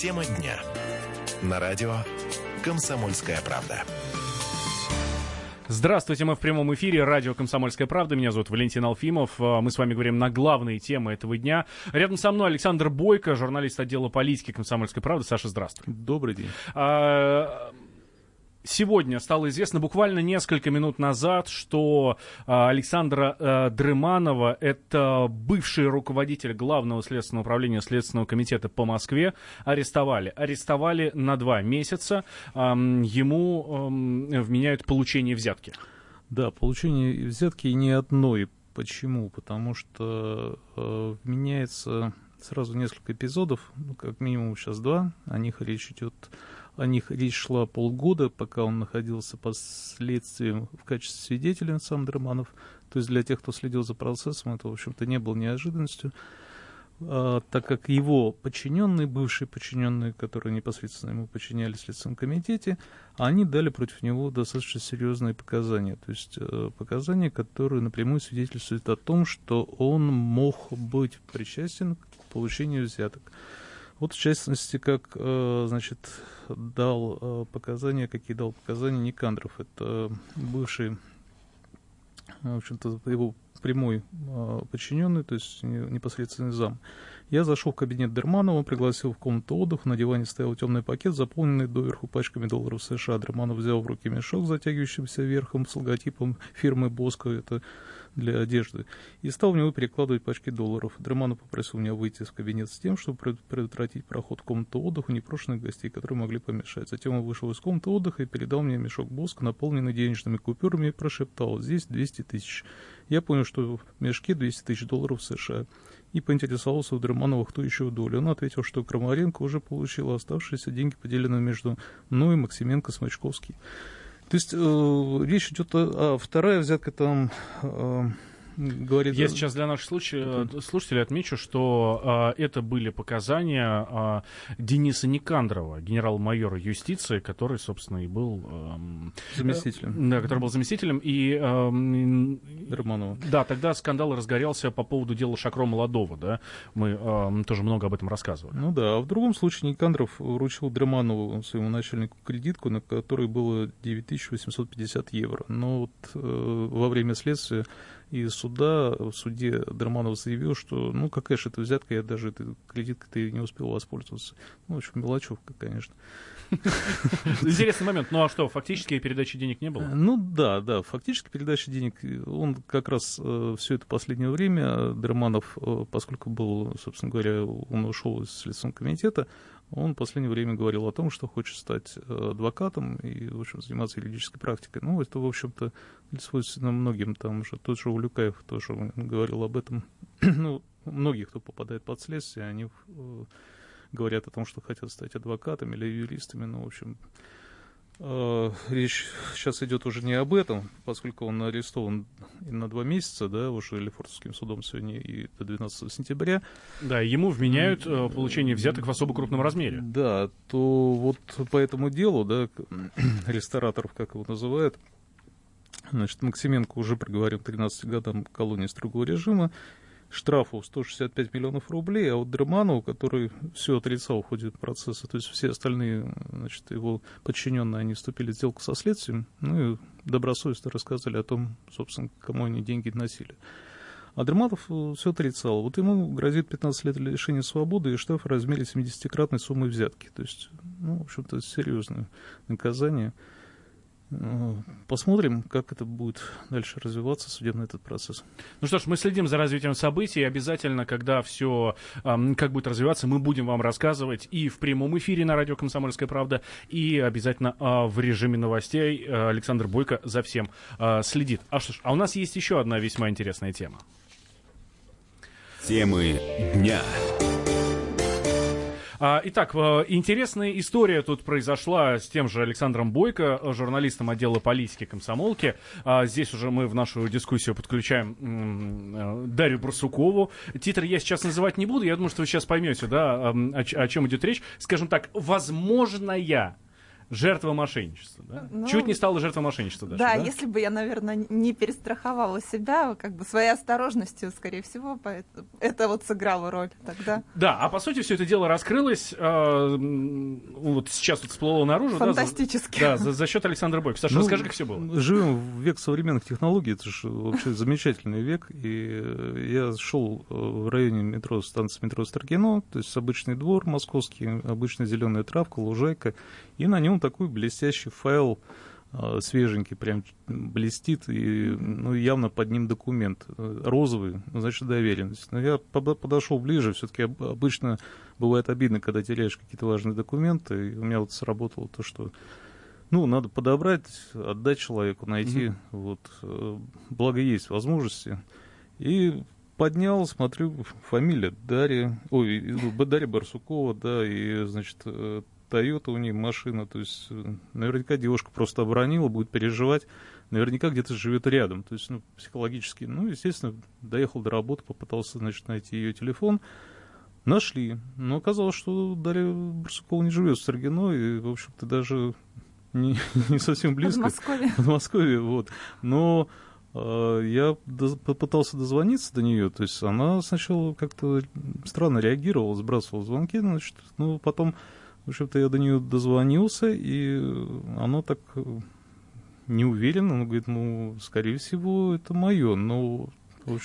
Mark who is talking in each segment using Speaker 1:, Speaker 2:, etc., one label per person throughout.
Speaker 1: Тема дня. На радио «Комсомольская правда».
Speaker 2: Здравствуйте, мы в прямом эфире радио «Комсомольская правда». Меня зовут Валентин Алфимов. А, мы с вами говорим на главные темы этого дня. Рядом со мной Александр Бойко, журналист отдела политики «Комсомольской правды». Саша, здравствуй.
Speaker 3: Добрый день.
Speaker 2: А, Сегодня стало известно буквально несколько минут назад, что а, Александра а, Дрыманова, это бывший руководитель Главного следственного управления Следственного комитета по Москве, арестовали. Арестовали на два месяца. Ему вменяют получение взятки.
Speaker 3: Да, получение взятки не одной. Почему? Потому что э, вменяется сразу несколько эпизодов, ну, как минимум сейчас два, о них речь идет о них речь шла полгода, пока он находился под следствием в качестве свидетеля, сам Драманов. То есть для тех, кто следил за процессом, это, в общем-то, не было неожиданностью. А, так как его подчиненные, бывшие подчиненные, которые непосредственно ему подчинялись в Следственном комитете, они дали против него достаточно серьезные показания. То есть э, показания, которые напрямую свидетельствуют о том, что он мог быть причастен к получению взяток. Вот в частности, как, э, значит, дал э, показания, какие дал показания Никандров. Это бывший, в общем-то, его прямой э, подчиненный, то есть непосредственный зам. Я зашел в кабинет Дерманова, пригласил в комнату отдыха, на диване стоял темный пакет, заполненный доверху пачками долларов США. Дерманов взял в руки мешок, затягивающимся верхом с логотипом фирмы Боско. Это для одежды, и стал в него перекладывать пачки долларов. Дреманов попросил меня выйти из кабинета с тем, чтобы предотвратить проход в комнату отдыха непрошенных гостей, которые могли помешать. Затем он вышел из комнаты отдыха и передал мне мешок боска, наполненный денежными купюрами, и прошептал «Здесь 200 тысяч». Я понял, что в мешке 200 тысяч долларов США и поинтересовался у Драманова, кто еще в доле. Он ответил, что Крамаренко уже получил оставшиеся деньги, поделенные между мной, Максименко, Смачковский. То есть э, речь идет о, о вторая взятка там э, говорит...
Speaker 2: Я сейчас для наших случаев, э, слушателей отмечу, что э, это были показания э, Дениса Никандрова, генерал-майора юстиции, который, собственно, и был...
Speaker 3: Э, заместителем.
Speaker 2: Э, да, который был заместителем. И... Э,
Speaker 3: Романова.
Speaker 2: Да, тогда скандал разгорелся по поводу дела Шакро Молодого, да? Мы э, тоже много об этом рассказывали.
Speaker 3: Ну да, а в другом случае Никандров вручил Драманову, своему начальнику, кредитку, на которой было 9850 евро. Но вот э, во время следствия и суда, в суде Дерманов заявил, что, ну, какая же это взятка, я даже этой кредиткой не успел воспользоваться. Ну, в общем, мелочевка, конечно.
Speaker 2: Интересный момент. Ну а что, фактически передачи денег не было?
Speaker 3: Ну да, да, фактически передачи денег. Он как раз э, все это последнее время, Дерманов, э, поскольку был, собственно говоря, он ушел из Следственного комитета, он в последнее время говорил о том, что хочет стать э, адвокатом и, в общем, заниматься юридической практикой. Ну, это, в общем-то, свойственно многим. Там уже тот же Улюкаев тоже говорил об этом. ну, многие, кто попадает под следствие, они э, говорят о том, что хотят стать адвокатами или юристами. Ну, в общем, речь сейчас идет уже не об этом, поскольку он арестован на два месяца, да, уже Лефортовским судом сегодня и до 12 сентября.
Speaker 2: Да, ему вменяют э, получение взяток в особо крупном размере.
Speaker 3: Да, то вот по этому делу, да, рестораторов, как его называют, значит, Максименко уже приговорен к 13 годам колонии строгого режима, штрафу 165 миллионов рублей, а вот Дреманову, который все отрицал в ходе процесса, то есть все остальные, значит, его подчиненные, они вступили в сделку со следствием, ну и добросовестно рассказали о том, собственно, кому они деньги носили. А Дерматов э, все отрицал. Вот ему грозит 15 лет лишения свободы и штраф в размере 70-кратной суммы взятки. То есть, ну, в общем-то, серьезное наказание. Посмотрим, как это будет дальше развиваться, судебный этот процесс.
Speaker 2: Ну что ж, мы следим за развитием событий. Обязательно, когда все как будет развиваться, мы будем вам рассказывать и в прямом эфире на радио «Комсомольская правда», и обязательно э, в режиме новостей. Александр Бойко за всем э, следит. А что ж, а у нас есть еще одна весьма интересная тема.
Speaker 1: Темы дня.
Speaker 2: А, итак, э, интересная история тут произошла с тем же Александром Бойко, журналистом отдела политики комсомолки. А, здесь уже мы в нашу дискуссию подключаем э, Дарью Барсукову. Титр я сейчас называть не буду, я думаю, что вы сейчас поймете, да, о, о чем идет речь. Скажем так, возможная Жертва мошенничества, да?
Speaker 4: Ну,
Speaker 2: Чуть не стала жертва мошенничества даже,
Speaker 4: Да,
Speaker 2: да?
Speaker 4: если бы я, наверное, не перестраховала себя, как бы своей осторожностью, скорее всего, поэтому это вот сыграло роль тогда.
Speaker 2: Да, а по сути все это дело раскрылось, э, вот сейчас вот всплыло наружу, да, за-
Speaker 4: Фантастически.
Speaker 2: да, за, за счет Александра Бойко. Саша,
Speaker 3: Ну,
Speaker 2: расскажи, как все было.
Speaker 3: Живем в век современных технологий, это же вообще замечательный век. И я шел э, в районе метро, станции метро Старкино, то есть обычный двор московский, обычная зеленая травка, лужайка, и на нем такой блестящий файл э, свеженький, прям блестит, и ну, явно под ним документ э, розовый, ну, значит, доверенность. Но я под- подошел ближе, все-таки обычно бывает обидно, когда теряешь какие-то важные документы, и у меня вот сработало то, что ну, надо подобрать, отдать человеку, найти. Вот. э, Благо есть возможности. И поднял, смотрю, фамилия Дарья, ой, Дарья Барсукова, да, и, значит, Тойота у нее машина, то есть э, наверняка девушка просто оборонила, будет переживать, наверняка где-то живет рядом, то есть, ну, психологически. Ну, естественно, доехал до работы, попытался, значит, найти ее телефон, Нашли. Но оказалось, что Дарья Барсукова не живет в Саргино, и, в общем-то, даже не, не совсем
Speaker 4: В
Speaker 3: близко.
Speaker 4: Москве.
Speaker 3: В Подмосковье, вот. Но э, я попытался дозвониться до нее, то есть она сначала как-то странно реагировала, сбрасывала звонки, значит, ну, потом, в общем-то, я до нее дозвонился, и оно так э, не уверенно, она говорит, ну, скорее всего, это мое, но.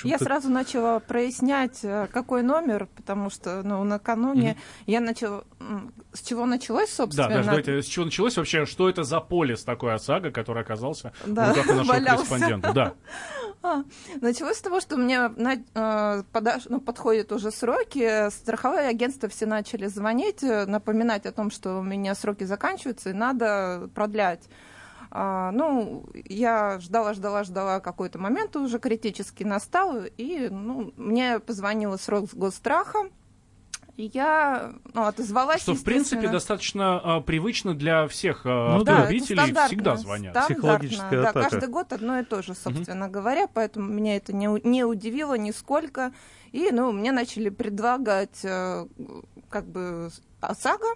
Speaker 4: Я сразу начала прояснять, э, какой номер, потому что ну, накануне я начала... С чего началось,
Speaker 2: Да,
Speaker 4: собственно?
Speaker 2: даже давайте, с чего началось вообще, что это за полис такой ОСАГО, который оказался
Speaker 4: Да,
Speaker 2: в руках у нашего
Speaker 4: валялся.
Speaker 2: корреспондента? Да.
Speaker 4: А, началось с того, что мне на- э, ну, подходят уже сроки, страховые агентства все начали звонить, э, напоминать о том, что у меня сроки заканчиваются и надо продлять. А, ну, я ждала, ждала, ждала какой-то момент, уже критически настал, и ну, мне позвонила с Росгосстраха, и я ну, отозвалась,
Speaker 2: Что, в принципе, достаточно а, привычно для всех а,
Speaker 3: Ну
Speaker 4: Да,
Speaker 2: автолюбителей,
Speaker 4: стандартно,
Speaker 2: всегда звонят.
Speaker 3: Психологическая
Speaker 4: да,
Speaker 3: атака.
Speaker 4: каждый год одно и то же, собственно говоря, поэтому меня это не, не удивило нисколько. И, ну, мне начали предлагать э, как бы ОСАГО.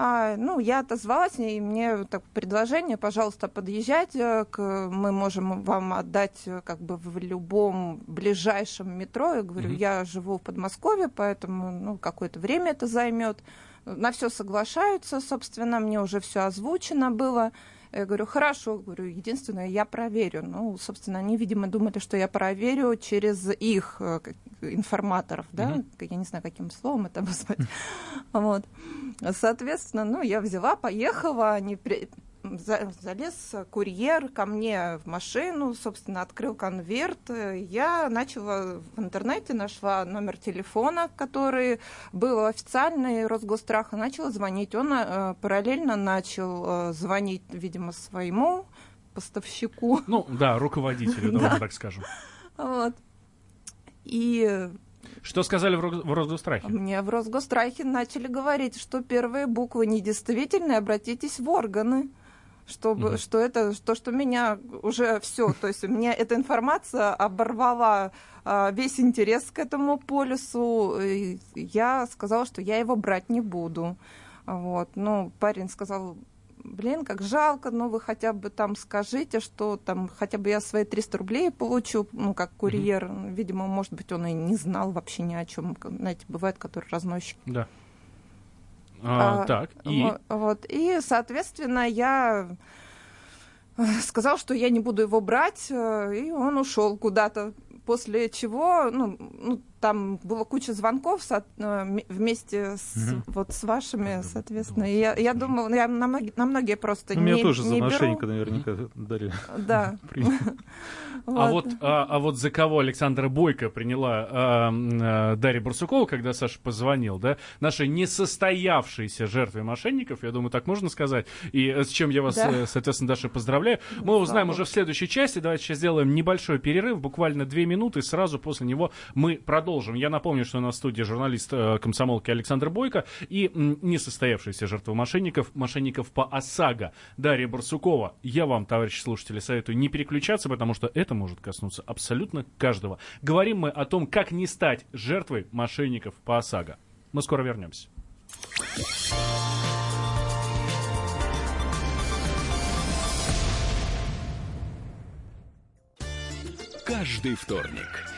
Speaker 4: А, ну, я отозвалась, и мне так предложение, пожалуйста, подъезжайте, к, мы можем вам отдать э, как бы в любом ближайшем метро. Я говорю,
Speaker 2: Мгм.
Speaker 4: я живу в Подмосковье, поэтому ну, какое-то время это займет. На все соглашаются, собственно, мне уже все озвучено было. Я говорю, хорошо, говорю, единственное, я проверю. Ну, собственно, они, видимо, думали, что я проверю через их э, информаторов, да,
Speaker 2: Мгм.
Speaker 4: я не знаю, каким словом это назвать. Вот. Соответственно, ну, я взяла, поехала, они при- залез курьер ко мне в машину, собственно, открыл конверт. Я начала в интернете, нашла номер телефона, который был официальный Росгосстраха, начала звонить. Он э, параллельно начал э, звонить, видимо, своему поставщику.
Speaker 2: Ну, да, руководителю,
Speaker 4: Да.
Speaker 2: давайте так скажем.
Speaker 4: Вот. И
Speaker 2: Что сказали в, Рос- в Росгострахе?
Speaker 4: мне в Росгострахе начали говорить, что первые буквы недействительные, обратитесь в органы. Чтобы,
Speaker 2: Мгм.
Speaker 4: что это то, что меня уже все, то есть у меня эта информация оборвала а, весь интерес к этому полюсу. Я сказала, что я его брать не буду. Вот. Ну, парень сказал, блин, как жалко, ну вы хотя бы там скажите, что там хотя бы я свои 300 рублей получу, ну, как курьер. Видимо, может быть, он и не знал вообще ни о чем. Знаете, бывают, которые разносчики.
Speaker 2: Да. А,
Speaker 4: А,
Speaker 2: так, и...
Speaker 4: Во- Вот. И, соответственно, я э, сказал, что я не буду его брать, э, и он ушел куда-то. После чего, ну, ну, там была куча звонков со- э, вместе с,
Speaker 3: Мгм.
Speaker 4: вот с вашими,
Speaker 2: Да,
Speaker 4: соответственно.
Speaker 2: да.
Speaker 4: И я, я думала, я на, многие, на многие просто
Speaker 3: Ну,
Speaker 4: не,
Speaker 3: меня тоже за
Speaker 4: не беру.
Speaker 3: мошенника наверняка Дарья
Speaker 4: Да.
Speaker 2: А вот, а, а вот за кого Александра Бойко приняла а, а, Дарья Барсукова, когда Саша позвонил, да? Нашей несостоявшейся жертвой мошенников, я думаю, так можно сказать. И э, с чем я вас,
Speaker 4: Да.
Speaker 2: э, соответственно, Даша, поздравляю. Мы
Speaker 4: Слава
Speaker 2: узнаем
Speaker 4: богу.
Speaker 2: уже в следующей части. Давайте сейчас сделаем небольшой перерыв, буквально две минуты. Сразу после него мы продолжим продолжим. Я напомню, что на студии журналист э, комсомолки Александр Бойко и несостоявшиеся жертвы мошенников, мошенников по ОСАГО Дарья Барсукова. Я вам, товарищи слушатели, советую не переключаться, потому что это может коснуться абсолютно каждого. Говорим мы о том, как не стать жертвой мошенников по ОСАГО. Мы скоро вернемся.
Speaker 5: Каждый вторник –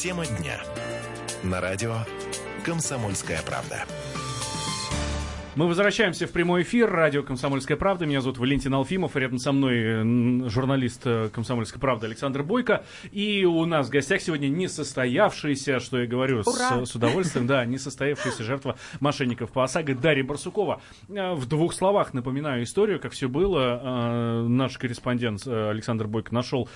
Speaker 1: Тема дня. На радио «Комсомольская правда».
Speaker 2: Мы возвращаемся в прямой эфир. Радио «Комсомольская правда». Меня зовут Валентин Алфимов. И рядом со мной журналист э, «Комсомольской правды» Александр Бойко. И у нас в гостях сегодня несостоявшаяся, что я говорю с, с удовольствием, да, несостоявшаяся жертва мошенников по ОСАГО Дарья Барсукова. Э, в двух словах напоминаю историю, как все было. Э, наш корреспондент Александр Бойко нашел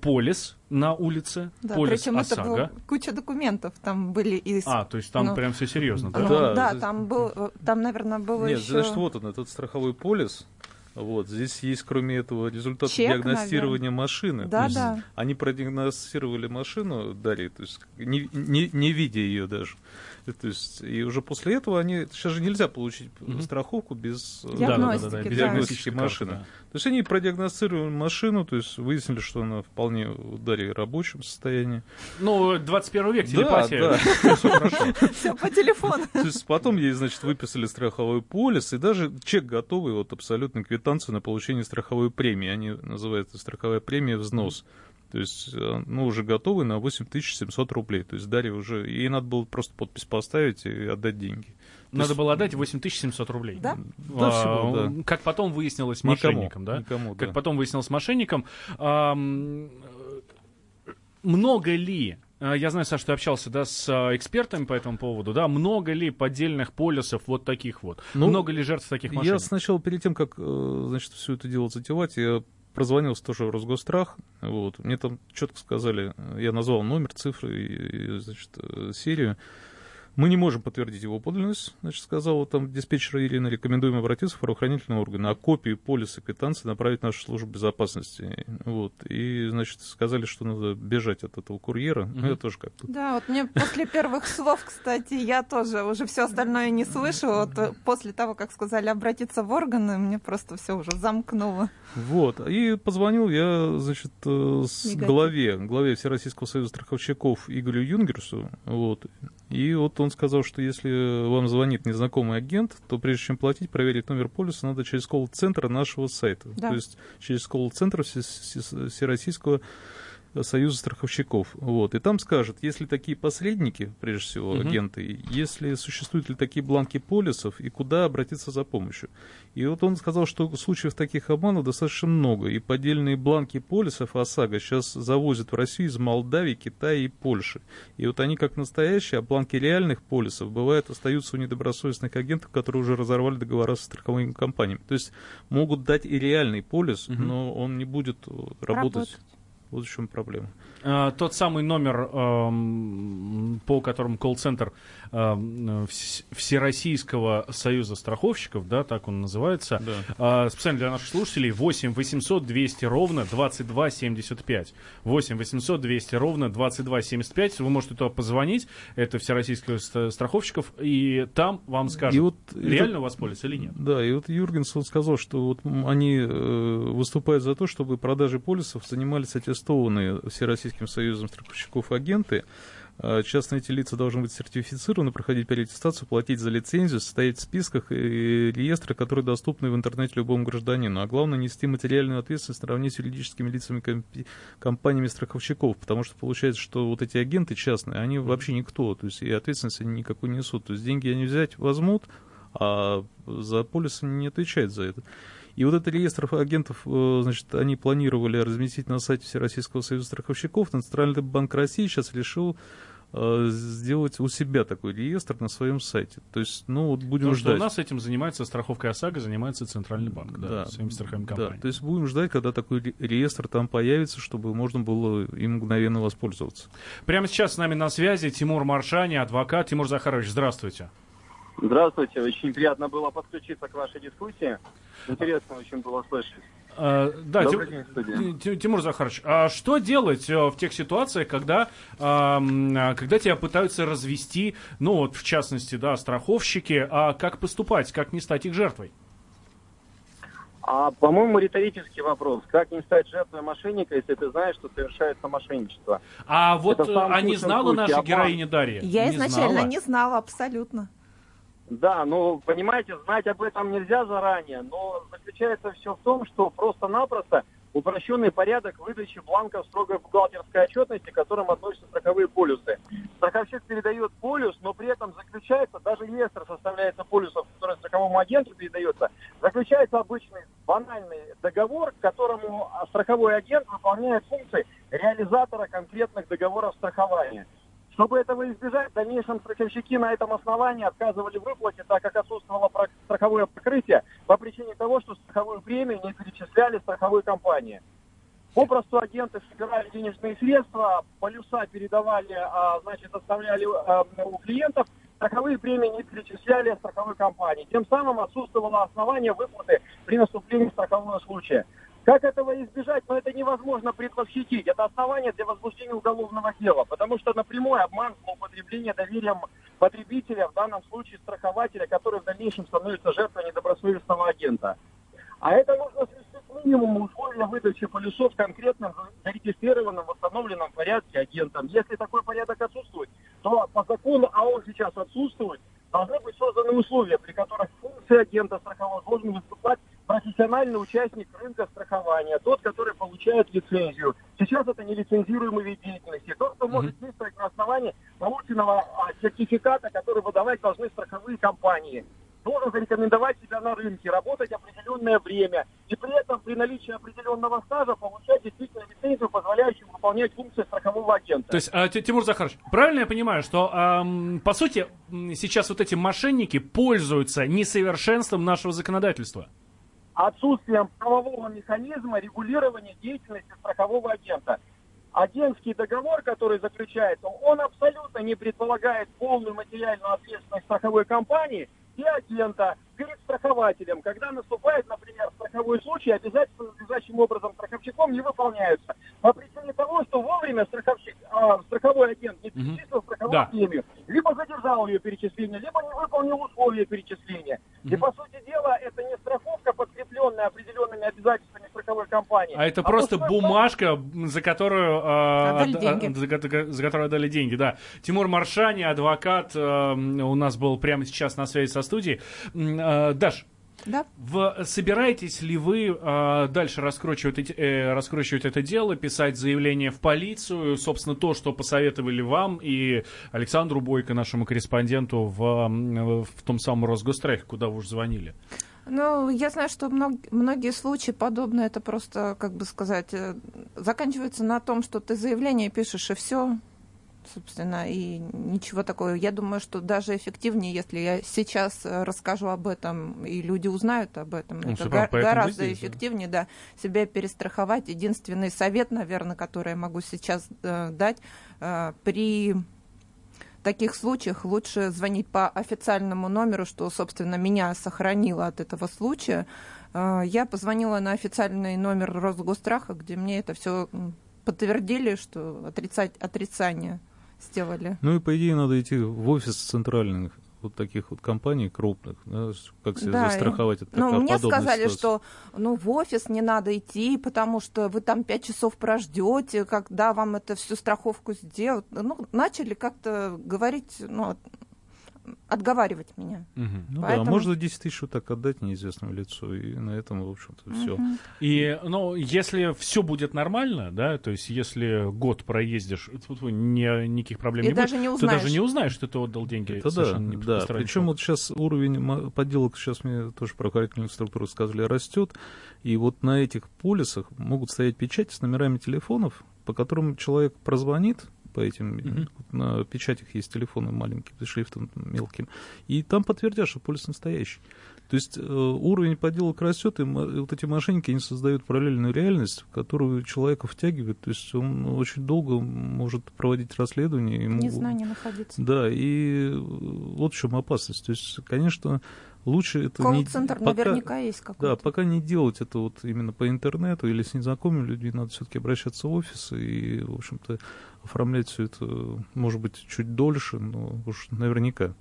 Speaker 2: полис на улице,
Speaker 4: да,
Speaker 2: полис
Speaker 4: причем
Speaker 2: ОСАГО.
Speaker 4: это было куча документов, там были и...
Speaker 2: А, то есть там
Speaker 4: ну,
Speaker 2: прям все серьезно, да?
Speaker 4: ну,
Speaker 3: Да,
Speaker 4: да,
Speaker 3: здесь-
Speaker 4: там был, там, наверное, было
Speaker 3: Нет,
Speaker 4: еще...
Speaker 3: значит, вот он, этот страховой полис. Вот, здесь есть, кроме этого, результат
Speaker 4: Чек,
Speaker 3: диагностирования машины.
Speaker 4: Да,
Speaker 3: То есть
Speaker 4: да.
Speaker 3: Они продиагностировали машину, Дарья, то есть не, не, не видя ее даже. И, То есть, и уже после этого они... Сейчас же нельзя получить
Speaker 2: Мгм.
Speaker 3: страховку без э,
Speaker 4: Диагностики,
Speaker 2: да,
Speaker 4: да.
Speaker 2: без
Speaker 3: диагностики машины.
Speaker 2: да.
Speaker 3: То есть они продиагностировали машину, то есть выяснили, что она вполне в рабочем состоянии.
Speaker 2: Ну, 21 век,
Speaker 3: Да,
Speaker 2: телепатия.
Speaker 3: да.
Speaker 2: Хорошо.
Speaker 4: Все по телефону.
Speaker 3: То есть потом ей, значит, выписали страховой полис, и даже чек готовый, вот абсолютно квитанцию на получение страховой премии. Они называют это страховая премия взнос. То есть, э, ну, уже готовый на 8700 рублей. То есть Дарья уже... Ей надо было просто подпись поставить и отдать деньги. То
Speaker 2: Надо
Speaker 3: есть
Speaker 2: было отдать 8700 рублей.
Speaker 4: Да?
Speaker 3: Да, всего,
Speaker 2: А,
Speaker 3: да.
Speaker 2: Как потом выяснилось
Speaker 3: Никому,
Speaker 2: мошенникам, да?
Speaker 3: никому,
Speaker 2: Как
Speaker 3: да.
Speaker 2: потом выяснилось мошенникам. ам, э, много ли э, я знаю, Саш, ты общался, да, с э, экспертами по этому поводу, да, много ли поддельных полисов вот таких вот?
Speaker 3: Ну,
Speaker 2: много ли жертв таких
Speaker 3: Я
Speaker 2: мошенников?
Speaker 3: сначала, перед тем, как, значит, все это дело затевать, я прозвонился тоже в Росгострах, вот, мне там четко сказали, э, я назвал номер, цифры и, значит, э, серию, мы не можем подтвердить его подлинность, значит, сказал там диспетчер Ирина, рекомендуем обратиться в правоохранительные органы, а копию полиса квитанции направить в нашу службу безопасности, вот, и, значит, сказали, что надо бежать от этого курьера, ну, я тоже как-то
Speaker 4: Да, вот мне после первых слов, кстати, я тоже уже все остальное не слышу. Вот после того, как сказали обратиться в органы, мне просто все уже замкнуло.
Speaker 3: Вот. И позвонил я, значит, э, с
Speaker 4: Негатив.
Speaker 3: главе, главе Всероссийского союза страховщиков Игорю Юнгерсу. Вот. И вот он сказал, что если вам звонит незнакомый агент, то прежде чем платить, проверить номер полиса надо через колл-центр нашего сайта.
Speaker 4: Да.
Speaker 3: То есть через колл-центр Все- Все- Всероссийского Союза страховщиков. Вот. И там скажут, если такие посредники, прежде всего,
Speaker 2: Мгм.
Speaker 3: агенты, если существуют ли такие бланки полисов и куда обратиться за помощью. И вот он сказал, что случаев таких обманов достаточно много. И поддельные бланки полисов ОСАГО сейчас завозят в Россию из Молдавии, Китая и Польши. И вот они как настоящие, а бланки реальных полисов бывают остаются у недобросовестных агентов, которые уже разорвали договора со страховыми компаниями. То есть могут дать и реальный полис,
Speaker 2: Мгм.
Speaker 3: но он не будет э, работать.
Speaker 4: Работать.
Speaker 3: В
Speaker 2: А, тот самый номер, эм, по которому колл-центр Вс- Всероссийского союза страховщиков, да, так он называется,
Speaker 3: Да.
Speaker 2: а, специально для наших слушателей 8 800 200 ровно 22 75. 8 800 200 ровно 22 75. Вы можете туда позвонить, это Всероссийского ст- страховщиков, и там вам скажут,
Speaker 3: И вот
Speaker 2: реально
Speaker 3: это-
Speaker 2: у вас полис или нет.
Speaker 3: Да, и вот Юргенсон сказал, что вот они э, выступают за то, чтобы продажей полисов занимались аттестованные Всероссийским союзом страховщиков агенты. А, Частные эти лица должны быть сертифицированы, проходить переаттестацию, платить за лицензию, состоять в списках и реестры, которые доступны в интернете любому гражданину. А главное, нести материальную ответственность наравне с юридическими лицами компаниями страховщиков, потому что получается, что вот эти агенты частные, они вообще никто, то есть и ответственность они никакой не несут. То есть деньги они взять возьмут, а за полис не отвечает за это. И вот этот реестр агентов, э, значит, они планировали разместить на сайте Всероссийского союза страховщиков. Национальный банк России сейчас решил э, сделать у себя такой реестр на своем сайте. То есть, ну, вот будем
Speaker 2: Потому
Speaker 3: ждать.
Speaker 2: что у нас этим занимается страховкой ОСАГО, занимается Центральный банк, да,
Speaker 3: Да.
Speaker 2: своими страховыми
Speaker 3: Да,
Speaker 2: компаниями.
Speaker 3: то есть будем ждать, когда такой ре- реестр там появится, чтобы можно было им мгновенно воспользоваться.
Speaker 2: Прямо сейчас с нами на связи Тимур Маршани, адвокат. Тимур Захарович, здравствуйте.
Speaker 6: Здравствуйте, очень приятно было подключиться к вашей дискуссии. Интересно очень было слышать.
Speaker 2: Э, да,
Speaker 6: Добрый
Speaker 2: Тим-
Speaker 6: день, студия.
Speaker 2: Тимур Захарович, а что делать э, в тех ситуациях, когда, а, когда тебя пытаются развести, ну вот в частности, да, страховщики, а как поступать, как не стать их жертвой?
Speaker 6: А, по-моему, риторический вопрос. Как не стать жертвой мошенника, если ты знаешь, что совершается мошенничество?
Speaker 2: А вот а не знала
Speaker 6: случае
Speaker 2: наша героиня Дарья?
Speaker 4: Я
Speaker 2: Не
Speaker 4: изначально
Speaker 2: знала?
Speaker 4: не знала абсолютно.
Speaker 6: Да, ну, понимаете, знать об этом нельзя заранее, но заключается все в том, что просто-напросто упрощенный порядок выдачи бланков строгой бухгалтерской отчетности, к которым относятся страховые полюсы. Страховщик передает полюс, но при этом заключается, даже реестр составляется полюсов, который страховому агенту передается, заключается обычный банальный договор, к которому страховой агент выполняет функции реализатора конкретных договоров страхования. Чтобы этого избежать, в дальнейшем страховщики на этом основании отказывали в выплате, так как отсутствовало страховое покрытие по причине того, что страховую премию не перечисляли страховой компании. Попросту агенты собирали денежные средства, полюса передавали, а, значит, оставляли а, у клиентов, страховые премии не перечисляли страховой компании. Тем самым отсутствовало основание выплаты при наступлении страхового случая. Как этого избежать? Но это невозможно предвосхитить. Это основание для возбуждения уголовного дела, потому что напрямую обман, злоупотребление доверием потребителя, в данном случае страхователя, который в дальнейшем становится жертвой недобросовестного агента. А это нужно свести к минимуму условия выдачи полюсов конкретно зарегистрированным, восстановленном порядке агентом. Если такой порядок отсутствует, то по закону, а он сейчас отсутствует, должны быть созданы условия, при которых функции агента страхового должен выступать профессиональный участник рынка страхования, тот, который получает лицензию. Сейчас это нелицензируемый вид деятельности. Тот, кто может действовать на основании полученного а, сертификата, который выдавать должны страховые компании должен зарекомендовать себя на рынке, работать определенное время и при этом при наличии определенного стажа получать действительно лицензию, позволяющую выполнять функции страхового агента.
Speaker 2: То есть, а, Ти- Тимур Захарович, правильно я понимаю, что, по сути, сейчас вот эти мошенники пользуются несовершенством нашего законодательства?
Speaker 6: Отсутствием правового механизма регулирования деятельности страхового агента. Агентский договор, который заключается, он абсолютно не предполагает полную материальную ответственность страховой компании и агента перед страхователем. Когда наступает, например, страховой случай, обязательства надлежащим образом страховщиком не выполняются. По причине того, что вовремя страховщик, а, страховой агент не перечислил страховую
Speaker 2: Да.
Speaker 6: премию, либо задержал ее перечисление, либо не выполнил условия перечисления. И, по сути дела, это не страховка, подкрепленная определенными обязательствами страховой компании.
Speaker 2: А это просто
Speaker 6: пустой
Speaker 2: бумажка, м, за которую, а,
Speaker 4: Отдали
Speaker 2: отда-
Speaker 4: деньги.
Speaker 2: за, за которую отдали деньги, да. Тимур Маршани, адвокат, э, у нас был прямо сейчас на связи со студией. Э, Даш,
Speaker 4: Да?
Speaker 2: в- собираетесь ли вы э, дальше раскручивать, э, раскручивать это дело, писать заявление в полицию, собственно, то, что посоветовали вам и Александру Бойко, нашему корреспонденту в, в том самом Росгострахе, куда вы уже звонили?
Speaker 4: Ну, я знаю, что мног- многие случаи подобные, это просто, как бы сказать, э, заканчиваются на том, что ты заявление пишешь и все, собственно, и ничего такого. Я думаю, что даже эффективнее, если я сейчас э, расскажу об этом, и люди узнают об этом.
Speaker 2: Ну,
Speaker 4: это га- гораздо
Speaker 2: здесь, да.
Speaker 4: эффективнее, да, себя перестраховать. Единственный совет, наверное, который я могу сейчас э, дать, э, при таких случаях лучше звонить по официальному номеру, что, собственно, меня сохранило от этого случая. Э, Я позвонила на официальный номер Росгостраха, где мне это все подтвердили, что отрицать, отрицание сделали.
Speaker 3: Ну и по идее надо идти в офис центральных вот таких вот компаний крупных, да, как себя
Speaker 4: Да,
Speaker 3: застраховать от
Speaker 4: Ну,
Speaker 3: такой
Speaker 4: мне
Speaker 3: подобной
Speaker 4: сказали,
Speaker 3: ситуации.
Speaker 4: что ну, в офис не надо идти, потому что вы там пять часов прождете, когда вам это всю страховку сделают. Ну, начали как-то говорить, ну, отговаривать меня.
Speaker 2: Мгм.
Speaker 3: Ну да,
Speaker 4: поэтому-
Speaker 3: можно 10 тысяч вот так отдать неизвестному лицу, и на этом, в общем-то, все.
Speaker 4: Мгм.
Speaker 2: И, ну, если все будет нормально, да, то есть если год проездишь, не, никаких проблем
Speaker 4: И
Speaker 2: не
Speaker 4: даже
Speaker 2: будет,
Speaker 4: не узнаешь.
Speaker 2: даже не узнаешь, что ты отдал деньги.
Speaker 3: Это да,
Speaker 2: не
Speaker 3: да. Причем вот сейчас уровень подделок, сейчас мне тоже правоохранительные структуры сказали, растет. И вот на этих полисах могут стоять печати с номерами телефонов, по которым человек прозвонит, по этим, mm-hmm. на печатях есть телефоны маленькие, шрифтом мелким, и там подтвердят, что полис настоящий. То есть э, уровень подделок растет, и вот эти мошенники, они создают параллельную реальность, в которую человека втягивают. То есть он очень долго может проводить расследование. Ему...
Speaker 4: Незнание находиться.
Speaker 3: Да, и вот в чем опасность. То есть, конечно, лучше это
Speaker 4: не... центр пока, наверняка есть какой-то.
Speaker 3: Да, пока не делать это вот именно по интернету или с незнакомыми людьми, надо все-таки обращаться в офис и, в общем-то, оформлять все это, может быть, чуть дольше, но уж наверняка.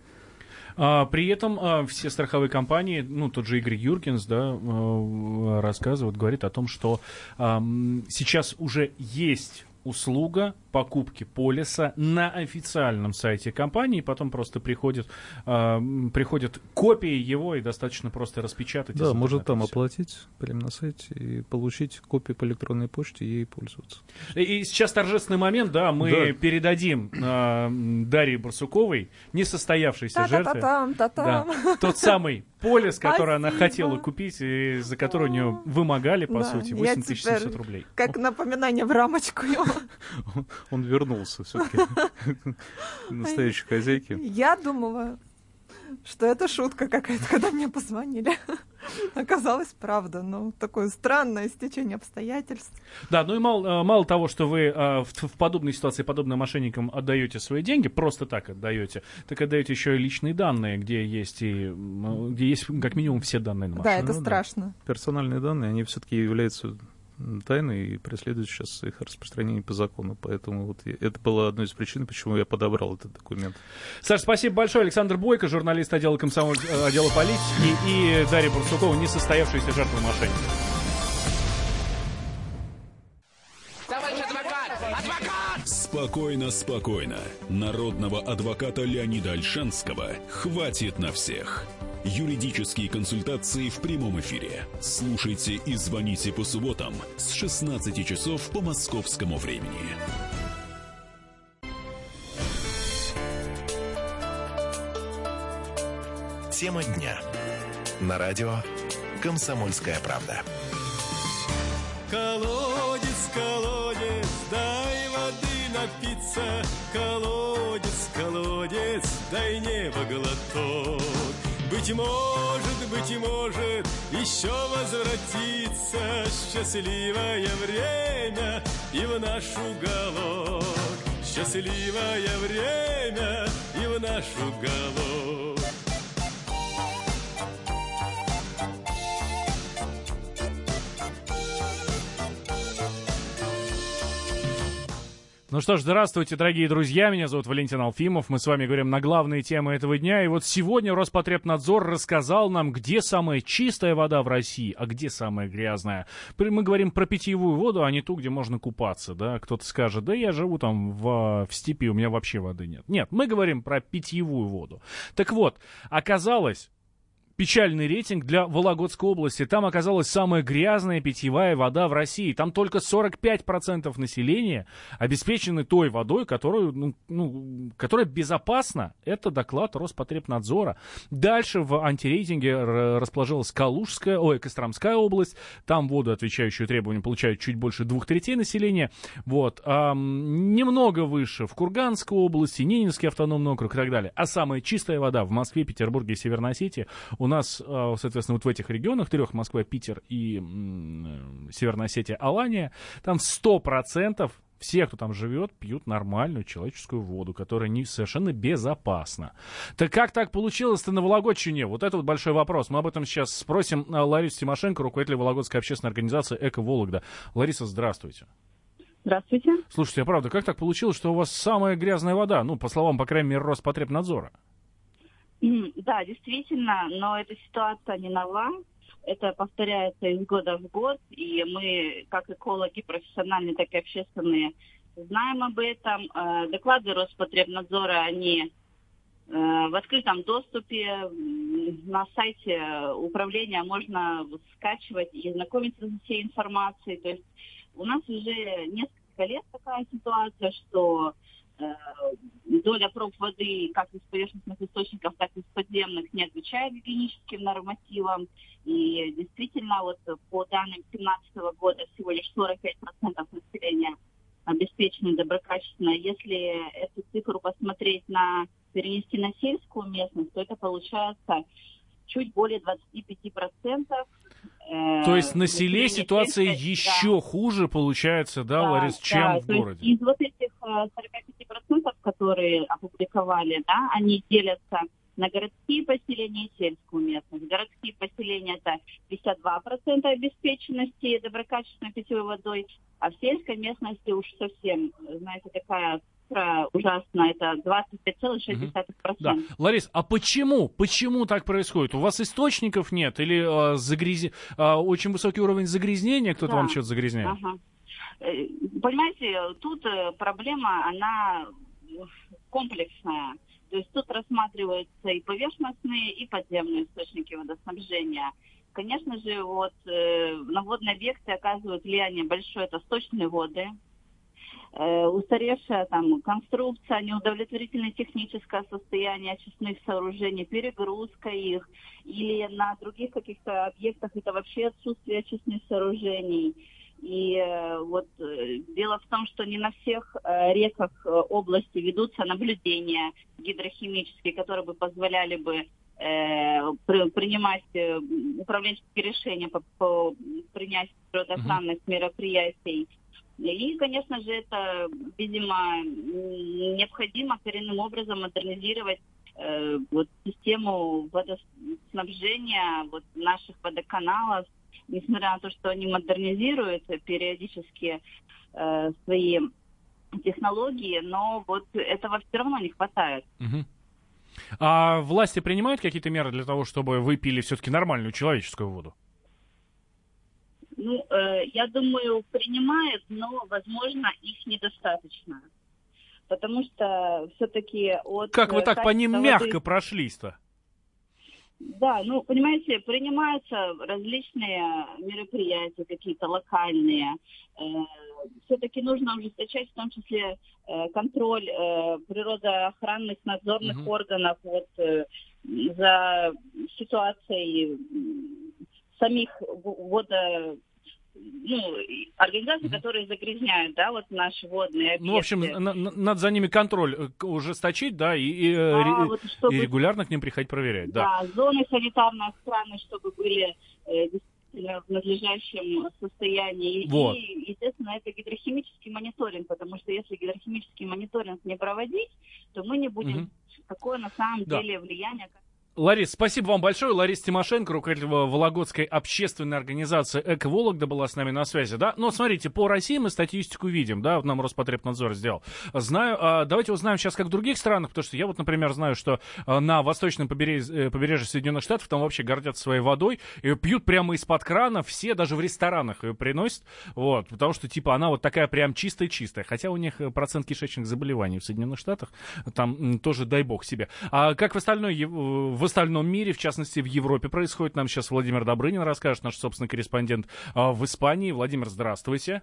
Speaker 2: А, при этом а, все страховые компании, ну, тот же Игорь Юркинс, да, а, рассказывает, говорит о том, что сейчас уже есть услуга покупки полиса на официальном сайте компании, потом просто приходит, э, приходит копия его и достаточно просто распечатать.
Speaker 3: Да, может там оплатить прямо на сайте и получить копию по электронной почте и ей пользоваться.
Speaker 2: И, и сейчас торжественный момент, да, мы да. передадим э, Дарье Барсуковой, несостоявшейся жертве, да, тот самый полис, который она хотела купить и за который у нее вымогали, по да, сути, 8700 рублей.
Speaker 4: Как напоминание в рамочку его.
Speaker 3: он вернулся все-таки к настоящей хозяйке.
Speaker 4: Я думала, что это шутка какая-то, когда мне позвонили. Оказалось, правда. Ну, такое странное стечение обстоятельств.
Speaker 2: Да, ну и мало, э, мало того, что вы э, в, в подобной ситуации, подобным мошенникам отдаете свои деньги, просто так отдаете, так отдаете еще и личные данные, где есть и где есть как минимум все данные на машину.
Speaker 4: Да, это ну, страшно.
Speaker 3: Да. Персональные данные, они все-таки являются тайны и преследуют сейчас их распространение по закону. Поэтому вот это была одной из причин, почему я подобрал этот документ.
Speaker 2: Саш, спасибо большое. Александр Бойко, журналист отдела комсомоль, э, отдела политики, и Дарья Барсукова, несостоявшаяся жертва мошенника.
Speaker 5: Спокойно, спокойно. Народного адвоката Леонида Альшанского хватит на всех. Юридические консультации в прямом эфире. Слушайте и звоните по субботам с 16 часов по московскому времени.
Speaker 1: Тема дня. На радио «Комсомольская правда».
Speaker 7: Колодец, колодец, дай воды напиться. Колодец, колодец, дай небо глоток. Быть может, быть может, еще возвратится счастливое время и в наш уголок. Счастливое время и в наш уголок.
Speaker 2: Ну что ж, здравствуйте, дорогие друзья. Меня зовут Валентин Алфимов. Мы с вами говорим на главные темы этого дня. И вот сегодня Роспотребнадзор рассказал нам, где самая чистая вода в России, а где самая грязная. Мы говорим про питьевую воду, а не ту, где можно купаться. Да? Кто-то скажет, да я живу там в, в степи, у меня вообще воды нет. Нет, мы говорим про питьевую воду. Так вот, оказалось, печальный рейтинг для Вологодской области. Там оказалась самая грязная питьевая вода в России. Там только 45% населения обеспечены той водой, которую, ну, ну, которая безопасна. Это доклад Роспотребнадзора. Дальше в антирейтинге расположилась Калужская, ой, Костромская область. Там воду, отвечающую требованиям, получают чуть больше двух третей населения. Вот. А, немного выше в Курганской области, Ненецкий автономный округ и так далее. А самая чистая вода в Москве, Петербурге и Северной Осетии у нас, а, соответственно, вот в этих регионах, трех, Москва, Питер и Северная Осетия, Алания, там 100% все, кто там живет, пьют нормальную человеческую воду, которая не совершенно безопасна. Так как так получилось-то на Вологодчине? Вот это вот большой вопрос. Мы об этом сейчас спросим а, Ларису Тимошенко, руководителя Вологодской общественной организации «Эко Вологда». Лариса, здравствуйте.
Speaker 8: Здравствуйте.
Speaker 2: Слушайте, а правда, как так получилось, что у вас самая грязная вода? Ну, по словам, по крайней мере, Роспотребнадзора.
Speaker 8: Да, действительно, но эта ситуация не нова. Это повторяется из года в год, и мы, как экологи профессиональные, так и общественные, знаем об этом. Э, доклады Роспотребнадзора, они э, в открытом доступе на сайте управления можно скачивать и знакомиться с всей информацией. То есть у нас уже несколько лет такая ситуация, что доля проб воды как из поверхностных источников, так и из подземных не отвечает гигиеническим нормативам. И действительно, вот по данным 2017 года всего лишь 45% населения обеспечены доброкачественно. Если эту цифру посмотреть на перенести на сельскую местность, то это получается чуть более 25%. Э,
Speaker 2: То есть на селе ситуация
Speaker 8: сельской-
Speaker 2: еще
Speaker 8: да.
Speaker 2: хуже получается, да, Ларис, чем
Speaker 8: да,
Speaker 2: в городе?
Speaker 8: из вот этих э, 45%, которые опубликовали, да, они делятся на городские поселения и сельскую местность. Городские поселения это 52% обеспеченности доброкачественной питьевой водой, а в сельской местности уж совсем, знаете, такая цифра ужасная, это 25,6%.
Speaker 2: Да. Ларис, а почему? Почему так происходит? У вас источников нет? Или э, загрязи- э, очень высокий уровень загрязнения? Кто-то
Speaker 8: Да.
Speaker 2: вам что-то загрязняет?
Speaker 8: Ага. Э, Понимаете, тут э, проблема, она э, комплексная. То есть тут рассматриваются и поверхностные, и подземные источники водоснабжения. Конечно же, вот э, на водные объекты оказывают влияние большое, это сточные воды, э, устаревшая там конструкция, неудовлетворительное техническое состояние очистных сооружений, перегрузка их, или на других каких-то объектах это вообще отсутствие очистных сооружений. И э, вот э, дело в том, что не на всех э, реках э, области ведутся наблюдения гидрохимические, которые бы позволяли бы э, при- принимать э, управленческие решения по, по принятию природоохранных мероприятий. И, конечно же, это, видимо, необходимо коренным образом модернизировать э, вот систему водоснабжения вот наших водоканалов, несмотря на то, что они модернизируют периодически э, свои технологии, но вот этого все равно не хватает.
Speaker 2: А власти принимают какие-то меры для того, чтобы вы пили все-таки нормальную человеческую воду?
Speaker 8: Ну, э, я думаю, принимают, но, возможно, их недостаточно. Потому что все-таки от...
Speaker 2: Как вы
Speaker 8: э,
Speaker 2: так по ним мягко
Speaker 8: воды-
Speaker 2: прошлись-то?
Speaker 8: Да, ну, понимаете, принимаются различные мероприятия какие-то локальные. Все-таки нужно ужесточать в том числе э, контроль э, природоохранных надзорных
Speaker 2: Мгм.
Speaker 8: органов вот, э, за ситуацией самих в- водо ну, и организаций, которые загрязняют, да, вот наши водные объекты.
Speaker 2: Ну, в общем, на- на- надо за ними контроль э, ужесточить, да, и, и, э,
Speaker 8: Да,
Speaker 2: ре-
Speaker 8: вот чтобы-
Speaker 2: и регулярно к ним приходить проверять, да.
Speaker 8: Да, зоны санитарной охраны, чтобы были э, действительно в надлежащем состоянии.
Speaker 2: Вот.
Speaker 8: И, естественно, это гидрохимический мониторинг, потому что если гидрохимический мониторинг не проводить, то мы не будем
Speaker 2: Мгм.
Speaker 8: какое на самом
Speaker 2: Да.
Speaker 8: деле влияние.
Speaker 2: Ларис, спасибо вам большое. Лариса Тимошенко, руководитель Вологодской общественной организации «Эко-Вологда» была с нами на связи, да? Но смотрите, по России мы статистику видим, да, нам Роспотребнадзор сделал. Знаю, а, давайте узнаем сейчас, как в других странах, потому что я вот, например, знаю, что а, на восточном побережье, э, побережье Соединенных Штатов там вообще гордятся своей водой, ее пьют прямо из-под крана, все даже в ресторанах ее приносят, вот, потому что, типа, она вот такая прям чистая-чистая, хотя у них э, процент кишечных заболеваний в Соединенных Штатах, там тоже дай бог себе. А как в остальной, в остальном мире, в частности в Европе происходит, нам сейчас Владимир Добрынин расскажет, наш собственный корреспондент а, в Испании. Владимир, здравствуйте.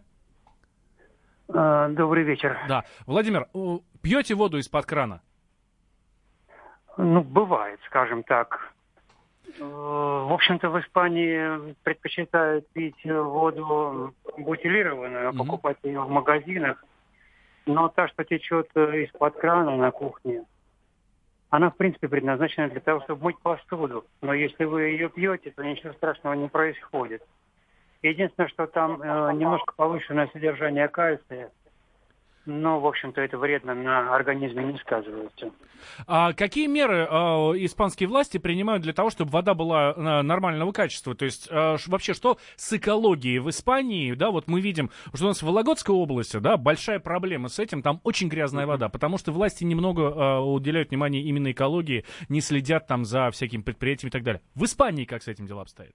Speaker 9: А, Добрый вечер.
Speaker 2: Да, Владимир, пьете воду из-под крана?
Speaker 9: Ну, бывает, скажем так. Э, В общем-то, в Испании предпочитают пить воду бутилированную,
Speaker 2: Мгм.
Speaker 9: покупать ее в магазинах. Но та, что течет э, из-под крана на кухне, она, в принципе, предназначена для того, чтобы мыть посуду. Но если вы ее пьете, то ничего страшного не происходит. Единственное, что там э, немножко повышенное содержание кальция. Но, в общем-то, это вредно на организме не сказывается.
Speaker 2: А какие меры э, испанские власти принимают для того, чтобы вода была э, нормального качества? То есть э, вообще что с экологией в Испании? Да, вот мы видим, что у нас в Вологодской области, да, большая проблема с этим, там очень грязная вода, потому что власти немного э, уделяют внимание именно экологии, не следят там за всякими предприятиями и так далее. В Испании как с этим дела обстоят?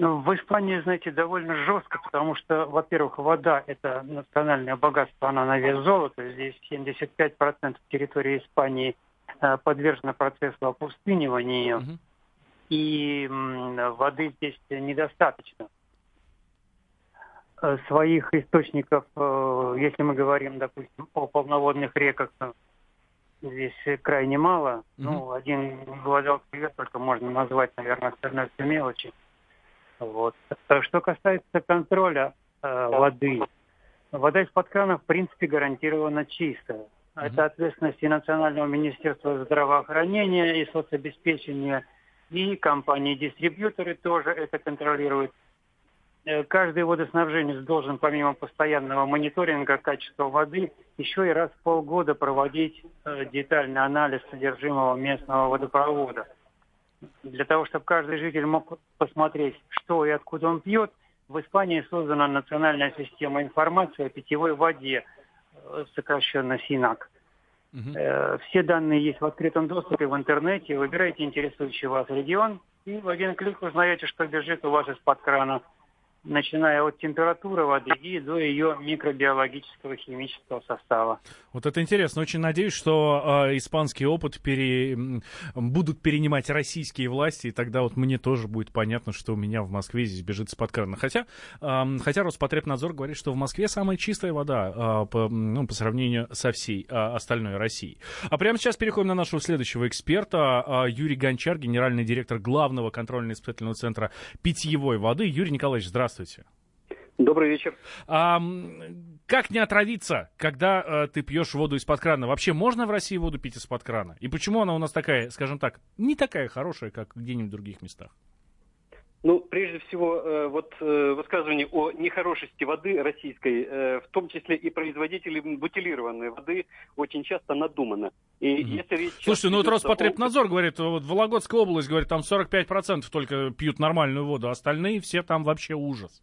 Speaker 9: Ну, в Испании, знаете, довольно жестко, потому что, во-первых, вода – это национальное богатство, она на вес золота. Здесь 75% территории Испании э, подвержена процессу опустынивания,
Speaker 2: Мгм.
Speaker 9: и воды здесь недостаточно. Э, Своих источников, э, если мы говорим, допустим, о полноводных реках, здесь крайне мало. Ну, один Гладалский век только можно назвать, наверное, остальное все мелочи. Вот. Э, Что касается контроля э, воды, Вода из-под крана, в принципе, гарантированно чистая. Это ответственность и Национального министерства здравоохранения, и соцобеспечения, и компании-дистрибьюторы тоже это контролируют. Э, Каждый водоснабженец должен, помимо постоянного мониторинга качества воды, еще и раз в полгода проводить э, детальный анализ содержимого местного водопровода. Для того, чтобы каждый житель мог посмотреть, что и откуда он пьет, в Испании создана национальная система информации о питьевой воде, э, сокращенно СИНАК. Э, Все данные есть в открытом доступе в интернете. Выбирайте интересующий вас регион и в один клик узнаете, что бежит у вас из-под крана, начиная от температуры воды и до ее микробиологического химического состава.
Speaker 2: Вот это интересно. Очень надеюсь, что э, испанский опыт пере... будут перенимать российские власти, и тогда вот мне тоже будет понятно, что у меня в Москве здесь бежит из-под крана. Хотя, эм, хотя Роспотребнадзор говорит, что в Москве самая чистая вода э, по, ну, по сравнению со всей э, остальной Россией. А прямо сейчас переходим на нашего следующего эксперта. э, Юрий Гончар, генеральный директор главного контрольно-испытательного центра питьевой воды. Юрий Николаевич, здравствуйте.
Speaker 10: Добрый вечер.
Speaker 2: А, как не отравиться, когда э, ты пьешь воду из-под крана? Вообще можно в России воду пить из-под крана? И почему она у нас такая, скажем так, не такая хорошая, как где-нибудь в других местах?
Speaker 10: Ну, прежде всего, э, вот э, высказывание о нехорошести воды российской, э, в том числе и производителей бутилированной воды, очень часто надумано. И если речь
Speaker 2: Слушайте, ну вот
Speaker 10: идет о-
Speaker 2: Роспотребнадзор говорит, вот Вологодская область говорит, там 45% только пьют нормальную воду, а остальные все там вообще ужас.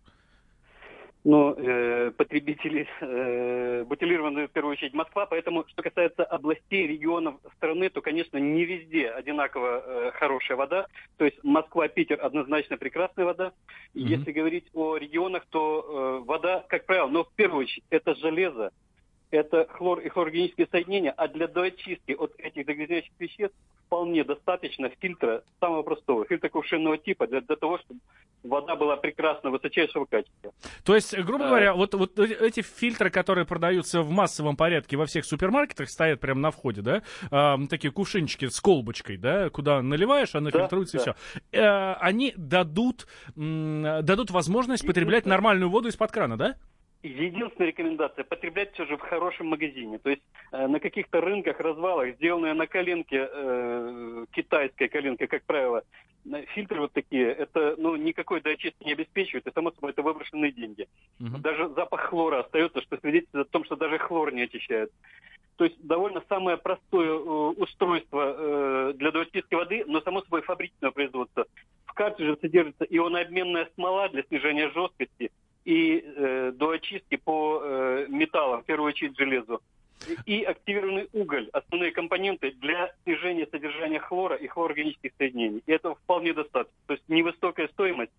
Speaker 10: Но э, потребители э, бутилированные в первую очередь Москва, поэтому что касается областей, регионов страны, то, конечно, не везде одинаково э, хорошая вода. То есть Москва, Питер однозначно прекрасная вода.
Speaker 11: Мгм.
Speaker 10: Если говорить о регионах, то э, вода, как правило, но в первую очередь это железо, это хлор и хлорогенические соединения, а для доочистки от этих загрязняющих веществ вполне достаточно фильтра самого простого, фильтра кувшинного типа, для, для того, чтобы вода была прекрасно высочайшего качества.
Speaker 2: То есть, грубо
Speaker 10: А.
Speaker 2: говоря, вот, вот э- эти фильтры, которые продаются в массовом порядке во всех супермаркетах, стоят прямо на входе, да, Ам, такие кувшинчики с колбочкой, да, куда наливаешь, она
Speaker 10: Да,
Speaker 2: фильтруется
Speaker 10: да.
Speaker 2: и все. они дадут, дадут возможность потреблять нормальную воду из-под крана, да?
Speaker 10: Единственная рекомендация – потреблять все же в хорошем магазине. То есть э, на каких-то рынках, развалах, сделанные на коленке, э, китайской коленке, как правило, э, фильтры вот такие, это ну, никакой доочистки не обеспечивают, и само собой это выброшенные деньги. Даже запах хлора остается, что свидетельствует о том, что даже хлор не очищает. То есть довольно самое простое э, устройство э, для доочистки воды, но само собой фабричного производства. В картридже содержится ионообменная смола для снижения жесткости и э, до очистки по э, металлам, в первую очередь железу. И активированный уголь, основные компоненты для снижения содержания хлора и хлорорганических соединений. И этого вполне достаточно. То есть невысокая стоимость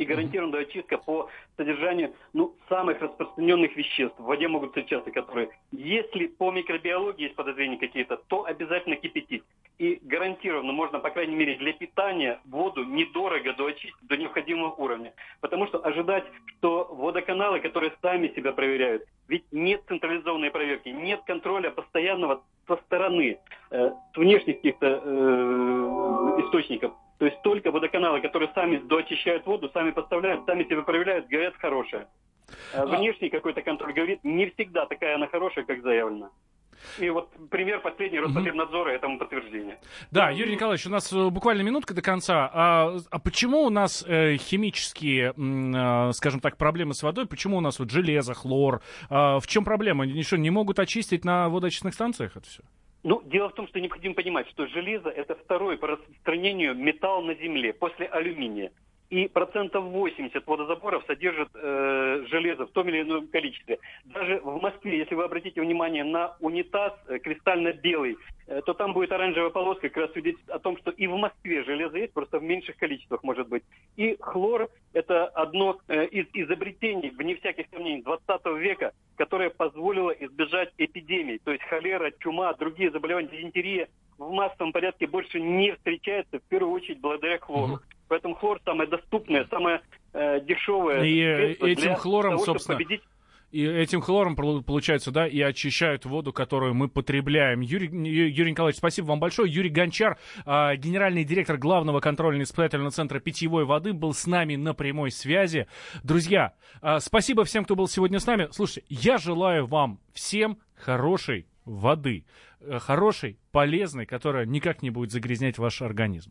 Speaker 10: и гарантированная очистка по содержанию ну, самых распространенных веществ. В воде могут встречаться, которые, если по микробиологии есть подозрения какие-то, то обязательно кипятить. И гарантированно можно, по крайней мере, для питания воду недорого доочистить до необходимого уровня. Потому что ожидать, что водоканалы, которые сами себя проверяют, ведь нет централизованной проверки, нет контроля постоянного со стороны, э, внешних каких-то э, источников. То есть только водоканалы, которые сами доочищают воду, сами поставляют, сами себя проверяют, говорят хорошая. А внешний какой-то контроль говорит, не всегда такая она хорошая, как заявлено. И вот пример последний Роспотребнадзора этому подтверждение.
Speaker 2: Да, Юрий Николаевич, у нас э, буквально минутка до конца. А, а почему у нас э, химические, э, скажем так, проблемы с водой? Почему у нас вот железо, хлор? А, в чем проблема? Они что, не могут очистить на водоочистных станциях это все?
Speaker 10: Ну, дело в том, что необходимо понимать, что железо это второй по распространению металл на Земле после алюминия. И процентов 80 водозаборов содержит э, железо в том или ином количестве. Даже в Москве, если вы обратите внимание на унитаз э, кристально-белый, э, то там будет оранжевая полоска, как раз свидетельствует о том, что и в Москве железо есть, просто в меньших количествах может быть. И хлор – это одно э, из изобретений, вне всяких сомнений, 20 века, которое позволило избежать эпидемий. То есть холера, чума, другие заболевания, дизентерия в массовом порядке больше не встречается, в первую очередь благодаря хлору. Поэтому хлор самое доступное, самое э, дешевое
Speaker 2: И этим хлором,
Speaker 10: того,
Speaker 2: собственно,
Speaker 10: победить
Speaker 2: И этим хлором, полу- получается, да, и очищают воду, которую мы потребляем. Юрий, Юрий Николаевич, спасибо вам большое. Юрий Гончар, а, генеральный директор главного контрольно-испытательного центра питьевой воды, был с нами на прямой связи. Друзья, а, спасибо всем, кто был сегодня с нами. Слушайте, я желаю вам всем хорошей воды. Э, Хорошей, полезной, которая никак не будет загрязнять ваш организм.